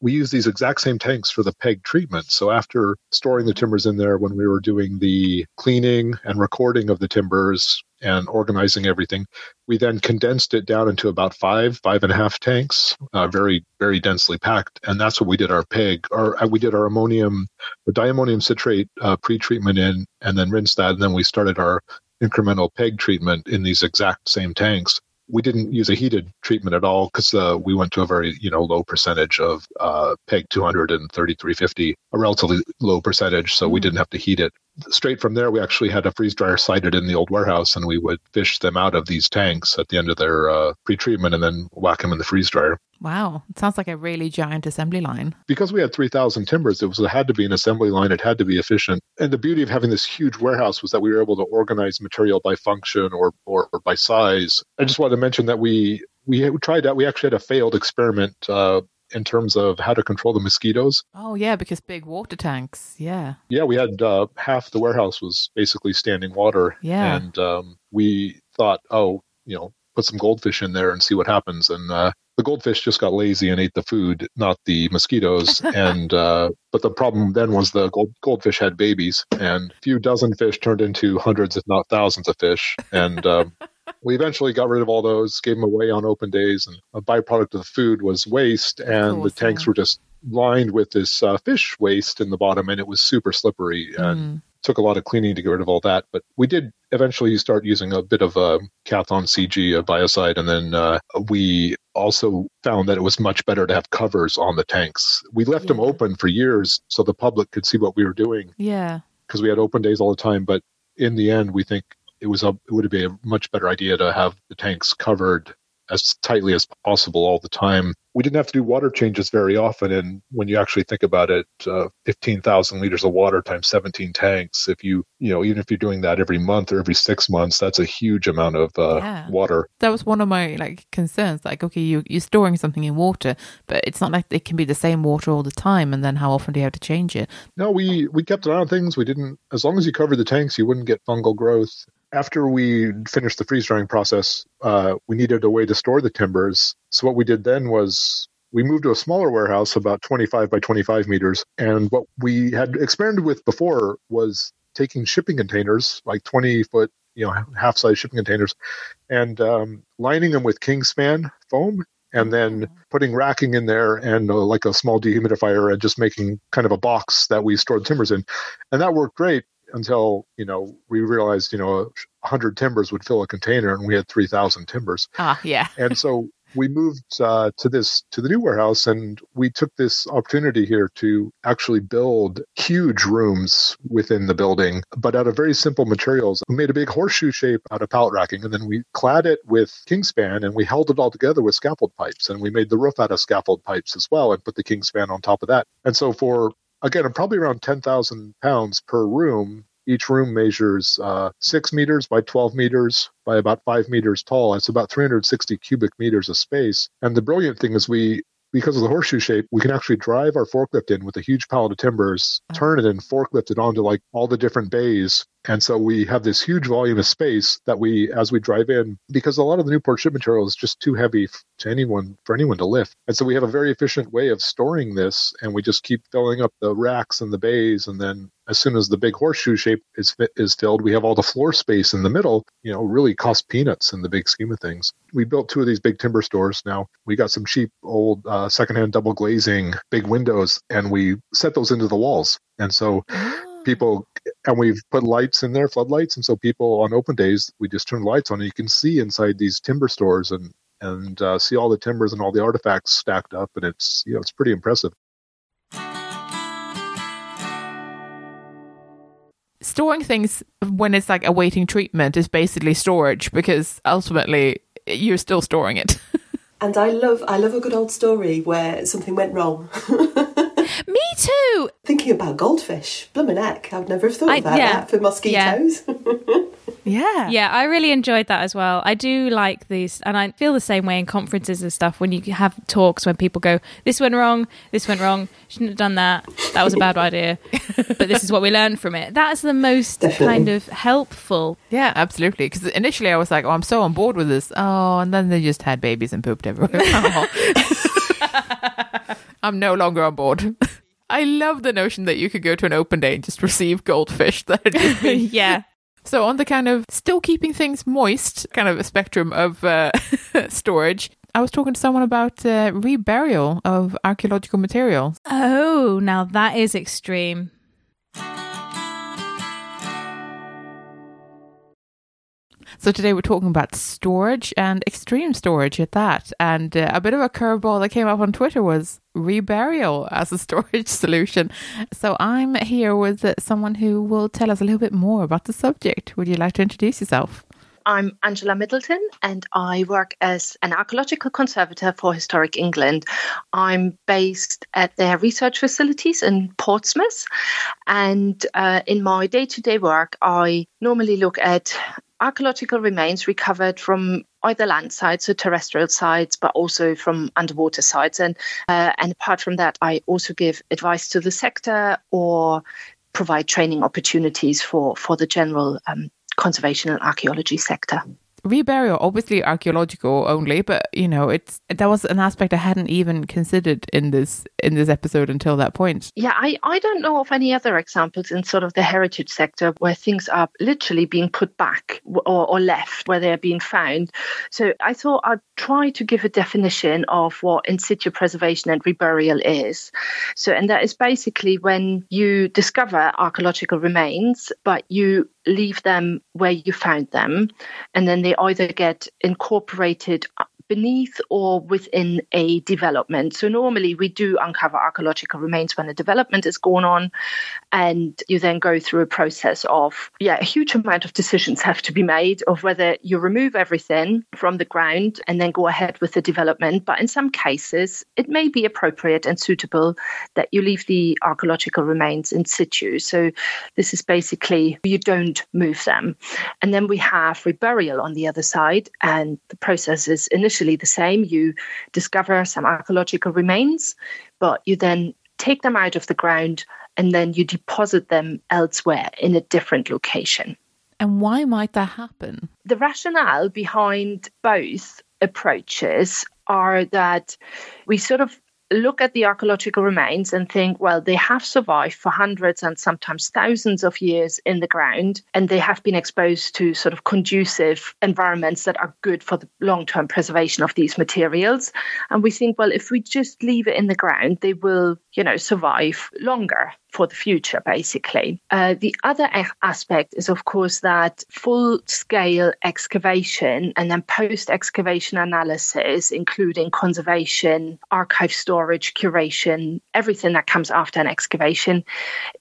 We use these exact same tanks for the PEG treatment. So after storing the timbers in there, when we were doing the cleaning and recording of the timbers and organizing everything, we then condensed it down into about five, five and a half tanks, uh, very, very densely packed, and that's what we did our PEG, or uh, we did our ammonium, or diammonium citrate uh, pre-treatment in, and then rinsed that, and then we started our incremental PEG treatment in these exact same tanks. We didn't use a heated treatment at all because uh, we went to a very, you know, low percentage of uh, PEG 200 and 3350, a relatively low percentage, so we Mm. didn't have to heat it straight from there, we actually had a freeze dryer sited in the old warehouse, and we would fish them out of these tanks at the end of their uh, pre-treatment, and then whack them in the freeze dryer. wow. It sounds like a really giant assembly line. Because we had three thousand timbers, it was it had to be an assembly line. It had to be efficient, and the beauty of having this huge warehouse was that we were able to organize material by function or or, or by size. I just wanted to mention that we we tried that. We actually had a failed experiment. Uh, in terms of how to control the mosquitoes, Oh, yeah, because big water tanks. Yeah. yeah, we had uh, half the warehouse was basically standing water, Yeah. and um, we thought, oh, you know, put some goldfish in there and see what happens. And uh, the goldfish just got lazy and ate the food, not the mosquitoes. and uh, but the problem then was the gold, goldfish had babies, and a few dozen fish turned into hundreds, if not thousands, of fish. And um, we eventually got rid of all those, gave them away on open days, and a byproduct of the food was waste, and the tanks yeah. were just lined with this uh, fish waste in the bottom, and it was super slippery and Mm. took a lot of cleaning to get rid of all that. But we did eventually start using a bit of a Kathon CG, a biocide, and then uh, we also found that it was much better to have covers on the tanks. We left them open for years so the public could see what we were doing Yeah. because we had open days all the time. But in the end, we think it was a it would be a much better idea to have the tanks covered as tightly as possible all the time. We didn't have to do water changes very often. And when you actually think about it, uh, 15,000 liters of water times 17 tanks, if you, you know, even if you're doing that every month or every six months, that's a huge amount of uh, Yeah. water. That was one of my like concerns. Like, okay, you you're storing something in water, but it's not like it can be the same water all the time. And then how often do you have to change it? No, we we kept an eye on things. We didn't, as long as you covered the tanks, you wouldn't get fungal growth. After we finished the freeze drying process, uh, we needed a way to store the timbers. So what we did then was we moved to a smaller warehouse, about 25 by 25 meters. And what we had experimented with before was taking shipping containers, like 20 foot, you know, half size shipping containers, and um, lining them with Kingspan foam and then putting racking in there and uh, like a small dehumidifier and just making kind of a box that we stored timbers in and that worked great until you know we realized you know 100 timbers would fill a container and we had 3000 timbers. Ah, yeah. and so we moved uh, to this to the new warehouse and we took this opportunity here to actually build huge rooms within the building but out of very simple materials. We made a big horseshoe shape out of pallet racking and then we clad it with Kingspan and we held it all together with scaffold pipes and we made the roof out of scaffold pipes as well and put the Kingspan on top of that. And so for again probably around 10,000 pounds per room each room measures uh, six meters by 12 meters by about five meters tall. It's about 360 cubic meters of space. And the brilliant thing is we, because of the horseshoe shape, we can actually drive our forklift in with a huge pallet of timbers, turn it and forklift it onto like all the different bays. And so we have this huge volume of space that we, as we drive in, because a lot of the Newport ship material is just too heavy to anyone for anyone to lift. And so we have a very efficient way of storing this, and we just keep filling up the racks and the bays, and then as soon as the big horseshoe shape is is filled, we have all the floor space in the middle. You know, really cost peanuts in the big scheme of things. We built two of these big timber stores. Now we got some cheap old uh, secondhand double glazing big windows, and we set those into the walls. And so people and we've put lights in there floodlights and so people on open days we just turn the lights on and you can see inside these timber stores and and uh, see all the timbers and all the artifacts stacked up and it's you know it's pretty impressive Storing things when it's like awaiting treatment is basically storage because ultimately you're still storing it. And I love I love a good old story where something went wrong. Me too. Thinking about goldfish, bloomin' heck, I'd never have thought I- about yeah. that for mosquitoes. yeah. Yeah, Yeah, I really enjoyed that as well. I do like these, and I feel the same way in conferences and stuff when you have talks when people go, This went wrong, this went wrong, shouldn't have done that, that was a bad idea, but this is what we learned from it. That's the most Definitely. kind of helpful. Yeah, absolutely. Because initially I was like, oh, I'm so on board with this. Oh, and then they just had babies and pooped everywhere. Oh. I'm no longer on board. I love the notion that you could go to an open day and just receive goldfish that had just been yeah. So, on the kind of still keeping things moist kind of a spectrum of uh, storage, I was talking to someone about uh, reburial of archaeological material. Oh, now that is extreme. So, today we're talking about storage and extreme storage at that. And uh, a bit of a curveball that came up on Twitter was reburial as a storage solution. So, I'm here with someone who will tell us a little bit more about the subject. Would you like to introduce yourself? I'm Angela Middleton and I work as an archaeological conservator for Historic England. I'm based at their research facilities in Portsmouth. And uh, in my day to day work, I normally look at archaeological remains recovered from either land sites or terrestrial sites, but also from underwater sites. And, uh, and apart from that, I also give advice to the sector or provide training opportunities for, for the general um, conservation and archaeology sector. Reburial obviously archaeological only but you know it's that was an aspect i hadn't even considered in this in this episode until that point Yeah, I, I don't know of any other examples in sort of the heritage sector where things are literally being put back or, or left where they're being found. So I thought I'd try to give a definition of what in situ preservation and reburial is. So, and that is basically when you discover archaeological remains, but you leave them where you found them, and then they either get incorporated beneath or within a development. So normally we do uncover archaeological remains when a development is going on, and you then go through a process of yeah, a huge amount of decisions have to be made of whether you remove everything from the ground and then go ahead with the development. But in some cases, it may be appropriate and suitable that you leave the archaeological remains in situ. So this is basically you don't move them. And then we have reburial on the other side, and the process is initially the same. You discover some archaeological remains, but you then take them out of the ground and then you deposit them elsewhere in a different location. And why might that happen? The rationale behind both approaches are that we sort of look at the archaeological remains and think, well, they have survived for hundreds and sometimes thousands of years in the ground, and they have been exposed to sort of conducive environments that are good for the long term preservation of these materials. And we think, well, if we just leave it in the ground, they will, you know, survive longer for the future, basically. Uh, the other aspect is, of course, that full scale excavation and then post excavation analysis, including conservation, archive storage, curation, everything that comes after an excavation,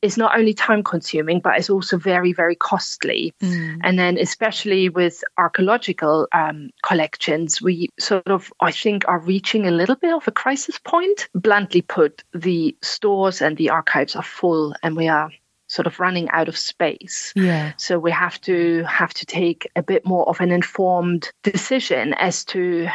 is not only time consuming, but is also very, very costly. Mm. And then, especially with archaeological um, collections, we sort of, I think, are reaching a little bit of a crisis point. Bluntly put, the stores and the archives are full and we are sort of running out of space. Yeah. So we have to have to take a bit more of an informed decision as to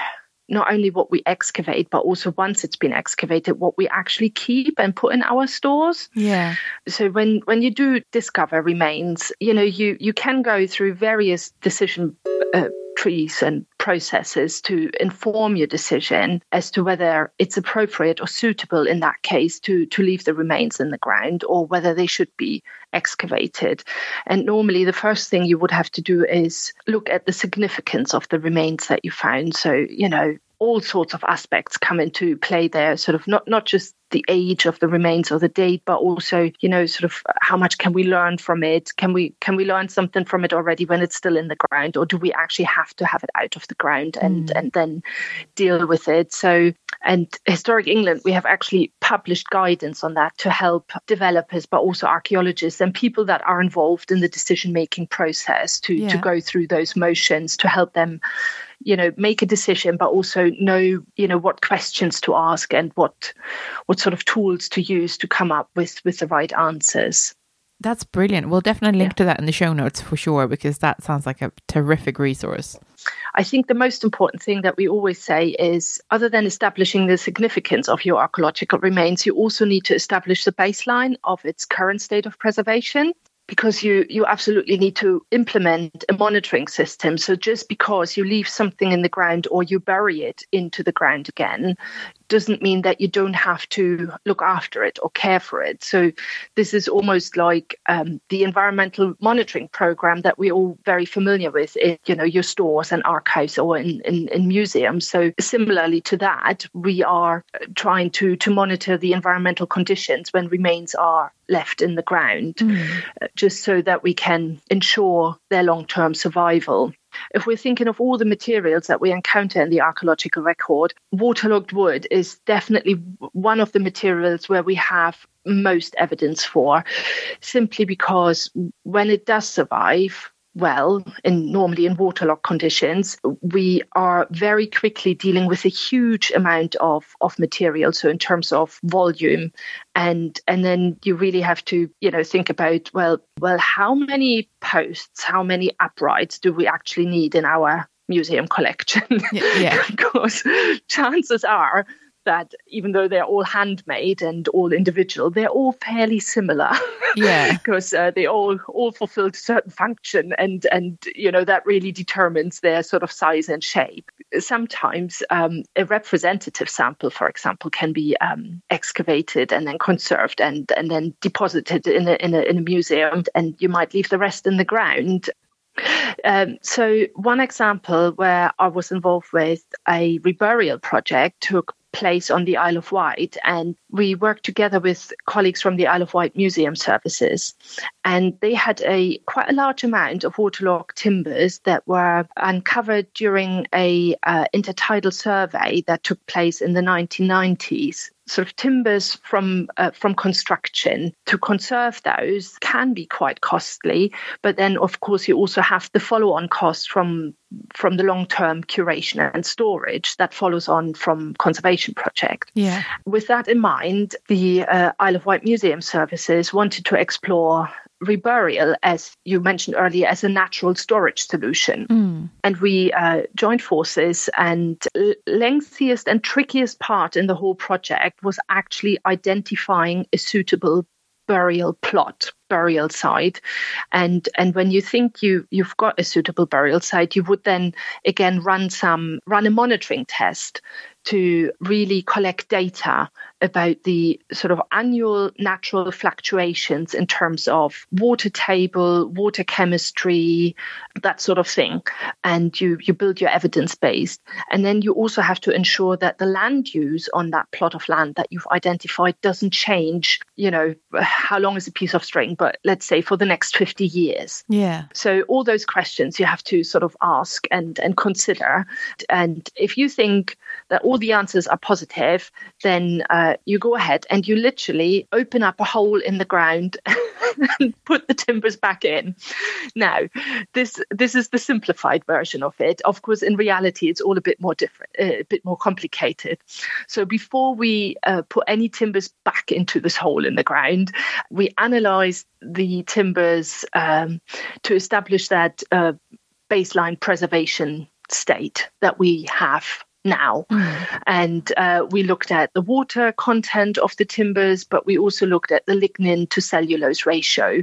not only what we excavate, but also once it's been excavated, what we actually keep and put in our stores. Yeah. So when when you do discover remains, you know you you can go through various decision uh, trees and processes to inform your decision as to whether it's appropriate or suitable in that case to, to leave the remains in the ground or whether they should be excavated. And normally, the first thing you would have to do is look at the significance of the remains that you found. So, you know, all sorts of aspects come into play there, sort of not, not just the age of the remains or the date, but also, you know, sort of how much can we learn from it? Can we can we learn something from it already when it's still in the ground, or do we actually have to have it out of the ground and mm. and then deal with it? So, and Historic England, we have actually published guidance on that to help developers, but also archaeologists and people that are involved in the decision making process to yeah. to go through those motions to help them you know make a decision but also know you know what questions to ask and what what sort of tools to use to come up with with the right answers. That's brilliant. We'll definitely link yeah. to that in the show notes for sure because that sounds like a terrific resource. I think the most important thing that we always say is other than establishing the significance of your archaeological remains, you also need to establish the baseline of its current state of preservation because you you absolutely need to implement a monitoring system. So just because you leave something in the ground or you bury it into the ground again doesn't mean that you don't have to look after it or care for it. So this is almost like um, the environmental monitoring program that we're all very familiar with in you know your stores and archives or in, in, in museums. So similarly to that, we are trying to to monitor the environmental conditions when remains are left in the ground, mm. just so that we can ensure their long term survival. If we're thinking of all the materials that we encounter in the archaeological record, waterlogged wood is definitely one of the materials where we have most evidence for, simply because when it does survive, well in normally in waterlogged conditions we are very quickly dealing with a huge amount of of material so in terms of volume and and then you really have to you know think about well well how many posts how many uprights do we actually need in our museum collection yeah, yeah. because chances are that even though they're all handmade and all individual, they're all fairly similar. Yeah, because uh, they all all fulfill a certain function, and and you know that really determines their sort of size and shape. Sometimes um, a representative sample, for example, can be um, excavated and then conserved and and then deposited in a, in a in a museum, and you might leave the rest in the ground. Um, so one example where I was involved with a reburial project took place on the Isle of Wight. And we worked together with colleagues from the Isle of Wight Museum Services. And they had a quite a large amount of waterlogged timbers that were uncovered during a uh, intertidal survey that took place in the 1990s sort of timbers from uh, from construction. To conserve those can be quite costly but then of course you also have the follow on costs from from the long term curation and storage that follows on from conservation project. Yeah. With that in mind the uh, Isle of Wight Museum Services wanted to explore reburial, as you mentioned earlier, as a natural storage solution. Mm. And we uh, joined forces, and l- lengthiest and trickiest part in the whole project was actually identifying a suitable burial plot burial site and and when you think you you've got a suitable burial site you would then again run some run a monitoring test to really collect data about the sort of annual natural fluctuations in terms of water table, water chemistry, that sort of thing. And you, you build your evidence base. And then you also have to ensure that the land use on that plot of land that you've identified doesn't change, you know, how long is a piece of string, but let's say for the next 50 years. Yeah. So all those questions you have to sort of ask and, and consider. And if you think that all the answers are positive, then uh, you go ahead and you literally open up a hole in the ground and put the timbers back in. Now, this this is the simplified version of it. Of course, in reality, it's all a bit more different, uh, a bit more complicated. So before we uh, put any timbers back into this hole in the ground, we analyze the timbers um, to establish that uh, baseline preservation state that we have now. Mm. And uh, we looked at the water content of the timbers, but we also looked at the lignin to cellulose ratio.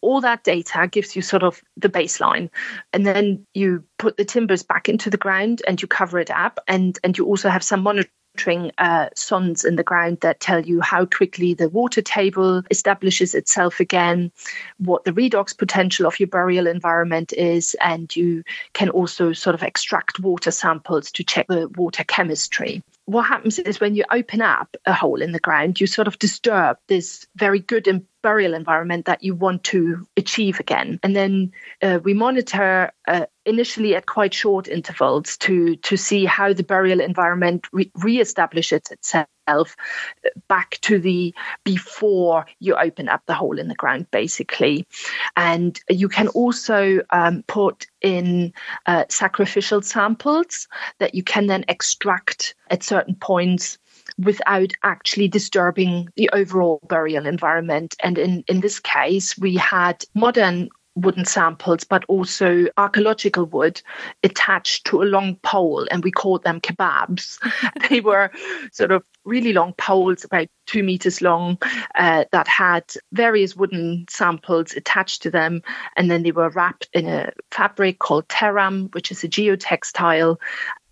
All that data gives you sort of the baseline. And then you put the timbers back into the ground and you cover it up. And, and you also have some monitoring uh, sondes in the ground that tell you how quickly the water table establishes itself again, what the redox potential of your burial environment is, and you can also sort of extract water samples to check the water chemistry. What happens is when you open up a hole in the ground, you sort of disturb this very good burial environment that you want to achieve again. And then uh, we monitor uh, initially at quite short intervals to to see how the burial environment re- reestablishes itself back to the before you open up the hole in the ground basically and you can also um, put in uh, sacrificial samples that you can then extract at certain points without actually disturbing the overall burial environment. And in, in this case, we had modern wooden samples, but also archaeological wood attached to a long pole, and we called them kebabs. they were sort of really long poles, about two meters long, uh, that had various wooden samples attached to them, and then they were wrapped in a fabric called Terram, which is a geotextile.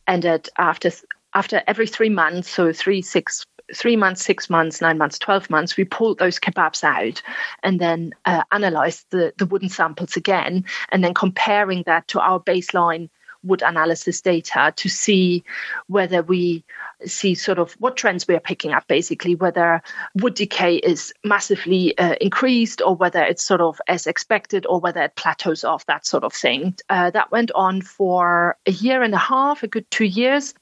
And at, after after every three months, so three, six, three months, six months, nine months, 12 months, we pulled those kebabs out and then uh, analyzed the, the wooden samples again, and then comparing that to our baseline wood analysis data to see whether we see sort of what trends we are picking up, basically, whether wood decay is massively uh, increased or whether it's sort of as expected or whether it plateaus off, that sort of thing. Uh, that went on for a year and a half, a good two years.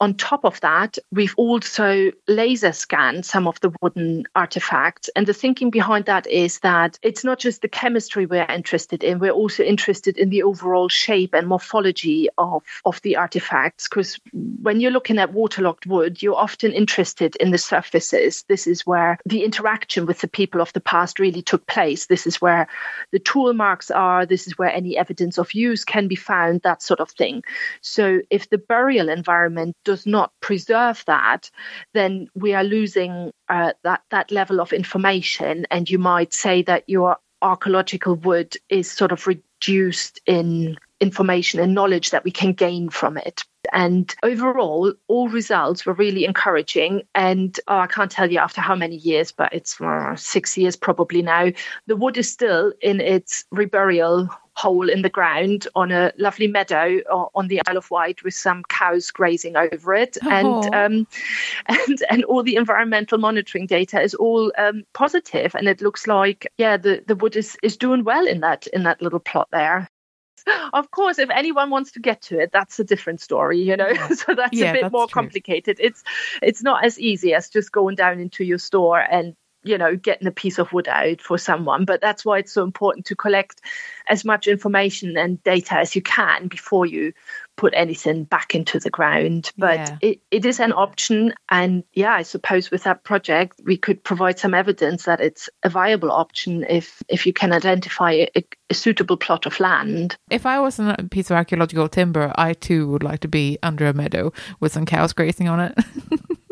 On top of that, we've also laser scanned some of the wooden artifacts. And the thinking behind that is that it's not just the chemistry we're interested in, we're also interested in the overall shape and morphology of, of the artifacts. Because when you're looking at waterlogged wood, you're often interested in the surfaces. This is where the interaction with the people of the past really took place. This is where the tool marks are. This is where any evidence of use can be found, that sort of thing. So if the burial environment does not preserve that, then we are losing uh, that, that level of information. And you might say that your archaeological wood is sort of reduced in information and knowledge that we can gain from it. And overall, all results were really encouraging. And oh, I can't tell you after how many years, but it's uh, six years probably now. The wood is still in its reburial hole in the ground on a lovely meadow on the Isle of Wight with some cows grazing over it, oh. and um, and and all the environmental monitoring data is all um, positive, and it looks like yeah the the wood is is doing well in that in that little plot there of course, if anyone wants to get to it, that's a different story, you know. Yeah. so that's yeah, a bit that's more true. complicated. It's it's not as easy as just going down into your store and you know getting a piece of wood out for someone but that's why it's so important to collect as much information and data as you can before you put anything back into the ground but yeah. it, it is an option. And yeah i suppose with that project we could provide some evidence that it's a viable option if if you can identify a, a suitable plot of land. If i was a piece of archaeological timber i too would like to be under a meadow with some cows grazing on it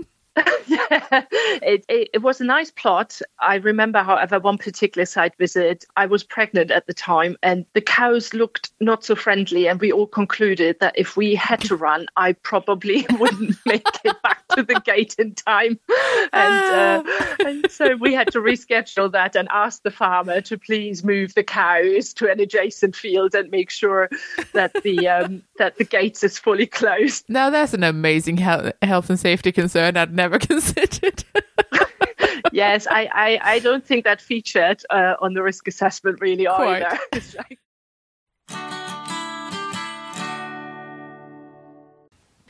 yeah, it, it, it, was a nice plot. I remember, however, one particular site visit. I was pregnant at the time, and the cows looked not so friendly. And we all concluded that if we had to run, I probably wouldn't make it back to the gate in time. And, uh, and so we had to reschedule that and ask the farmer to please move the cows to an adjacent field and make sure that the um, that the gates is fully closed. Now that's an amazing health, health and safety concern. I'd never considered. yes, I, I, I, don't think that featured uh, on the risk assessment really Quite. either.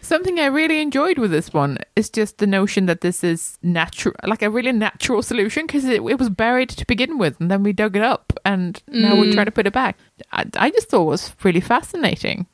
Something I really enjoyed with this one is just the notion that this is natural, like a really natural solution, because it, it, was buried to begin with, and then we dug it up, and now mm. we're trying to put it back. I, I just thought it was really fascinating.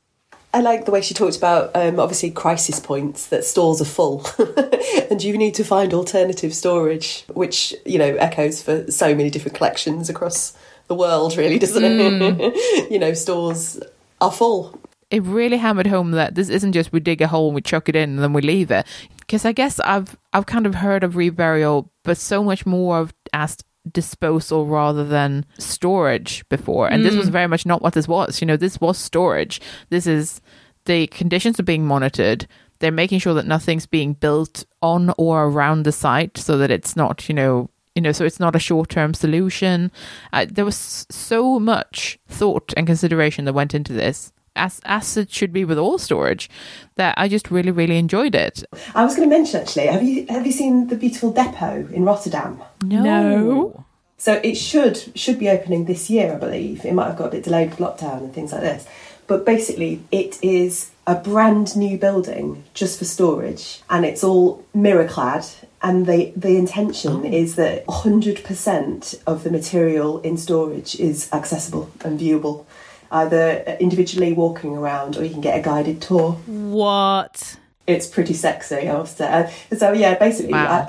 I like the way she talked about um, obviously crisis points that stores are full and you need to find alternative storage, which you know echoes for so many different collections across the world, really, doesn't mm. it? you know, stores are full. It really hammered home that this isn't just we dig a hole and we chuck it in and then we leave it. Because I guess I've I've kind of heard of reburial, but so much more of as disposal rather than storage before. And mm. this was mm. very much not what this was. You know, this was storage. This is the conditions are being monitored. They're making sure that nothing's being built on or around the site so that it's not, you know, you know, so it's not a short term solution. Uh, there was so much thought and consideration that went into this as as it should be with all storage that I just really really enjoyed it. I was going to mention actually, have you have you seen the beautiful depot in Rotterdam? No. no. So it should should be opening this year, I believe. It might have got a bit delayed with lockdown and things like this. But basically, it is a brand new building just for storage, and it's all mirror clad. And the the intention oh. is that 100% of the material in storage is accessible and viewable either individually walking around or you can get a guided tour. What? It's pretty sexy, I must say. Uh, so, yeah, basically, wow.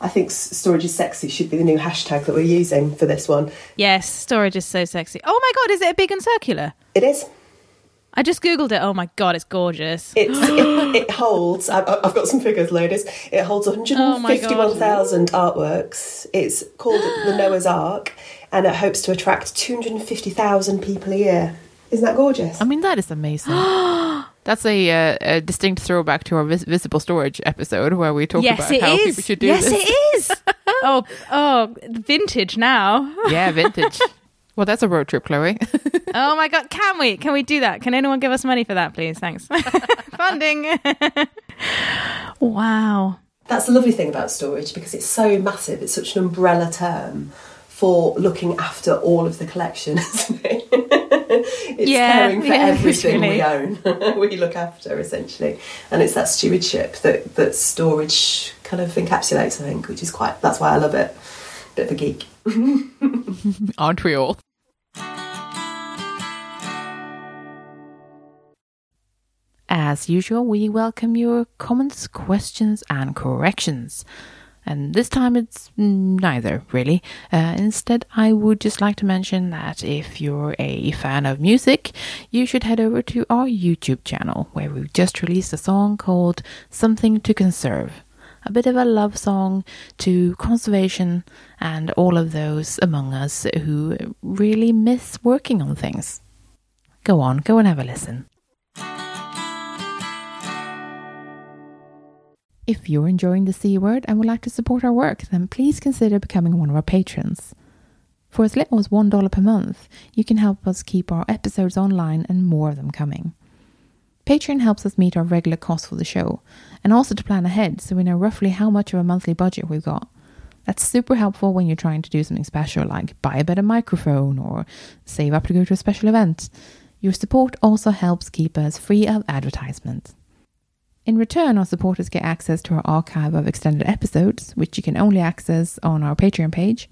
I, I think storage is sexy should be the new hashtag that we're using for this one. Yes, storage is so sexy. Oh my god, is it a big and circular? It is. I just googled it. Oh my god, it's gorgeous. It's, it, it, holds. I've, I've, got some figures, ladies. It holds 151,000 oh artworks. It's called the Noah's Ark, and it hopes to attract 250,000 people a year. Isn't that gorgeous? I mean, that is amazing. That's a, uh, a, distinct throwback to our vis- visible storage episode where we talked yes, about how is. people should do yes, this. Yes, it is. oh, oh, vintage now. yeah, vintage. Well, that's a road trip, Kloe. oh my god, can we? Can we do that? Can anyone give us money for that, please? Thanks. Funding. wow. That's the lovely thing about storage because it's so massive. It's such an umbrella term for looking after all of the collection, isn't it? it's yeah, caring for yeah, everything really. we own, we look after essentially, and it's that stewardship that that storage kind of encapsulates. I think, which is quite. That's why I love it. Bit of a geek, aren't we all? As usual, we welcome your comments, questions, and corrections. And this time it's neither, really. Uh, instead, I would just like to mention that if you're a fan of music, you should head over to our YouTube channel, where we've just released a song called Something to Conserve. A bit of a love song to conservation and all of those among us who really miss working on things. Go on, go and have a listen. If you're enjoying the C word and would like to support our work, then please consider becoming one of our patrons. For as little as $1 per month, you can help us keep our episodes online and more of them coming. Patreon helps us meet our regular costs for the show and also to plan ahead so we know roughly how much of a monthly budget we've got. That's super helpful when you're trying to do something special like buy a better microphone or save up to go to a special event. Your support also helps keep us free of advertisements. In return, our supporters get access to our archive of extended episodes, which you can only access on our Patreon page.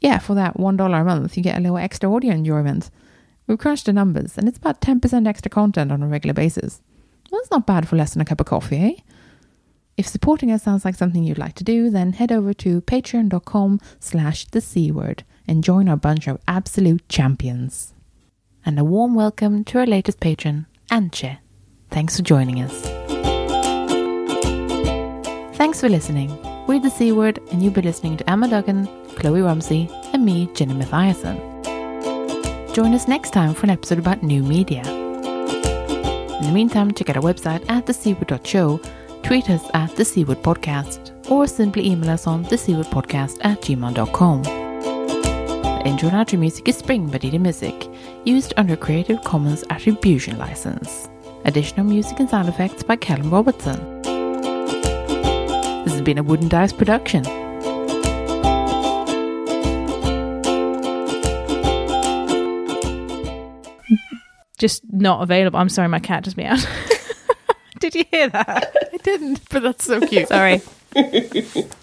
Yeah, for that $1 a month, you get a little extra audio enjoyment. We've crunched the numbers, and it's about 10% extra content on a regular basis. Well, that's not bad for less than a cup of coffee, eh? If supporting us sounds like something you'd like to do, then head over to patreon.com slash the C word and join our bunch of absolute champions. And a warm welcome to our latest patron, Anche. Thanks for joining us. Thanks for listening. We're the C Word, and you'll be listening to Emma Duggan, Kloe Rumsey, and me, Jenny Mathiasen. Join us next time for an episode about new media. In the meantime, check out our website at thecword.show, tweet us at the C Podcast, or simply email us on thecwordpodcast at gmail.com. The intro and outro music is Spring by Didi Music, used under Creative Commons Attribution License. Additional music and sound effects by Callum Robertson. This has been a Wooden Dice production. Just not available. I'm sorry, my cat just meowed. Did you hear that? I didn't, but that's so cute. Sorry.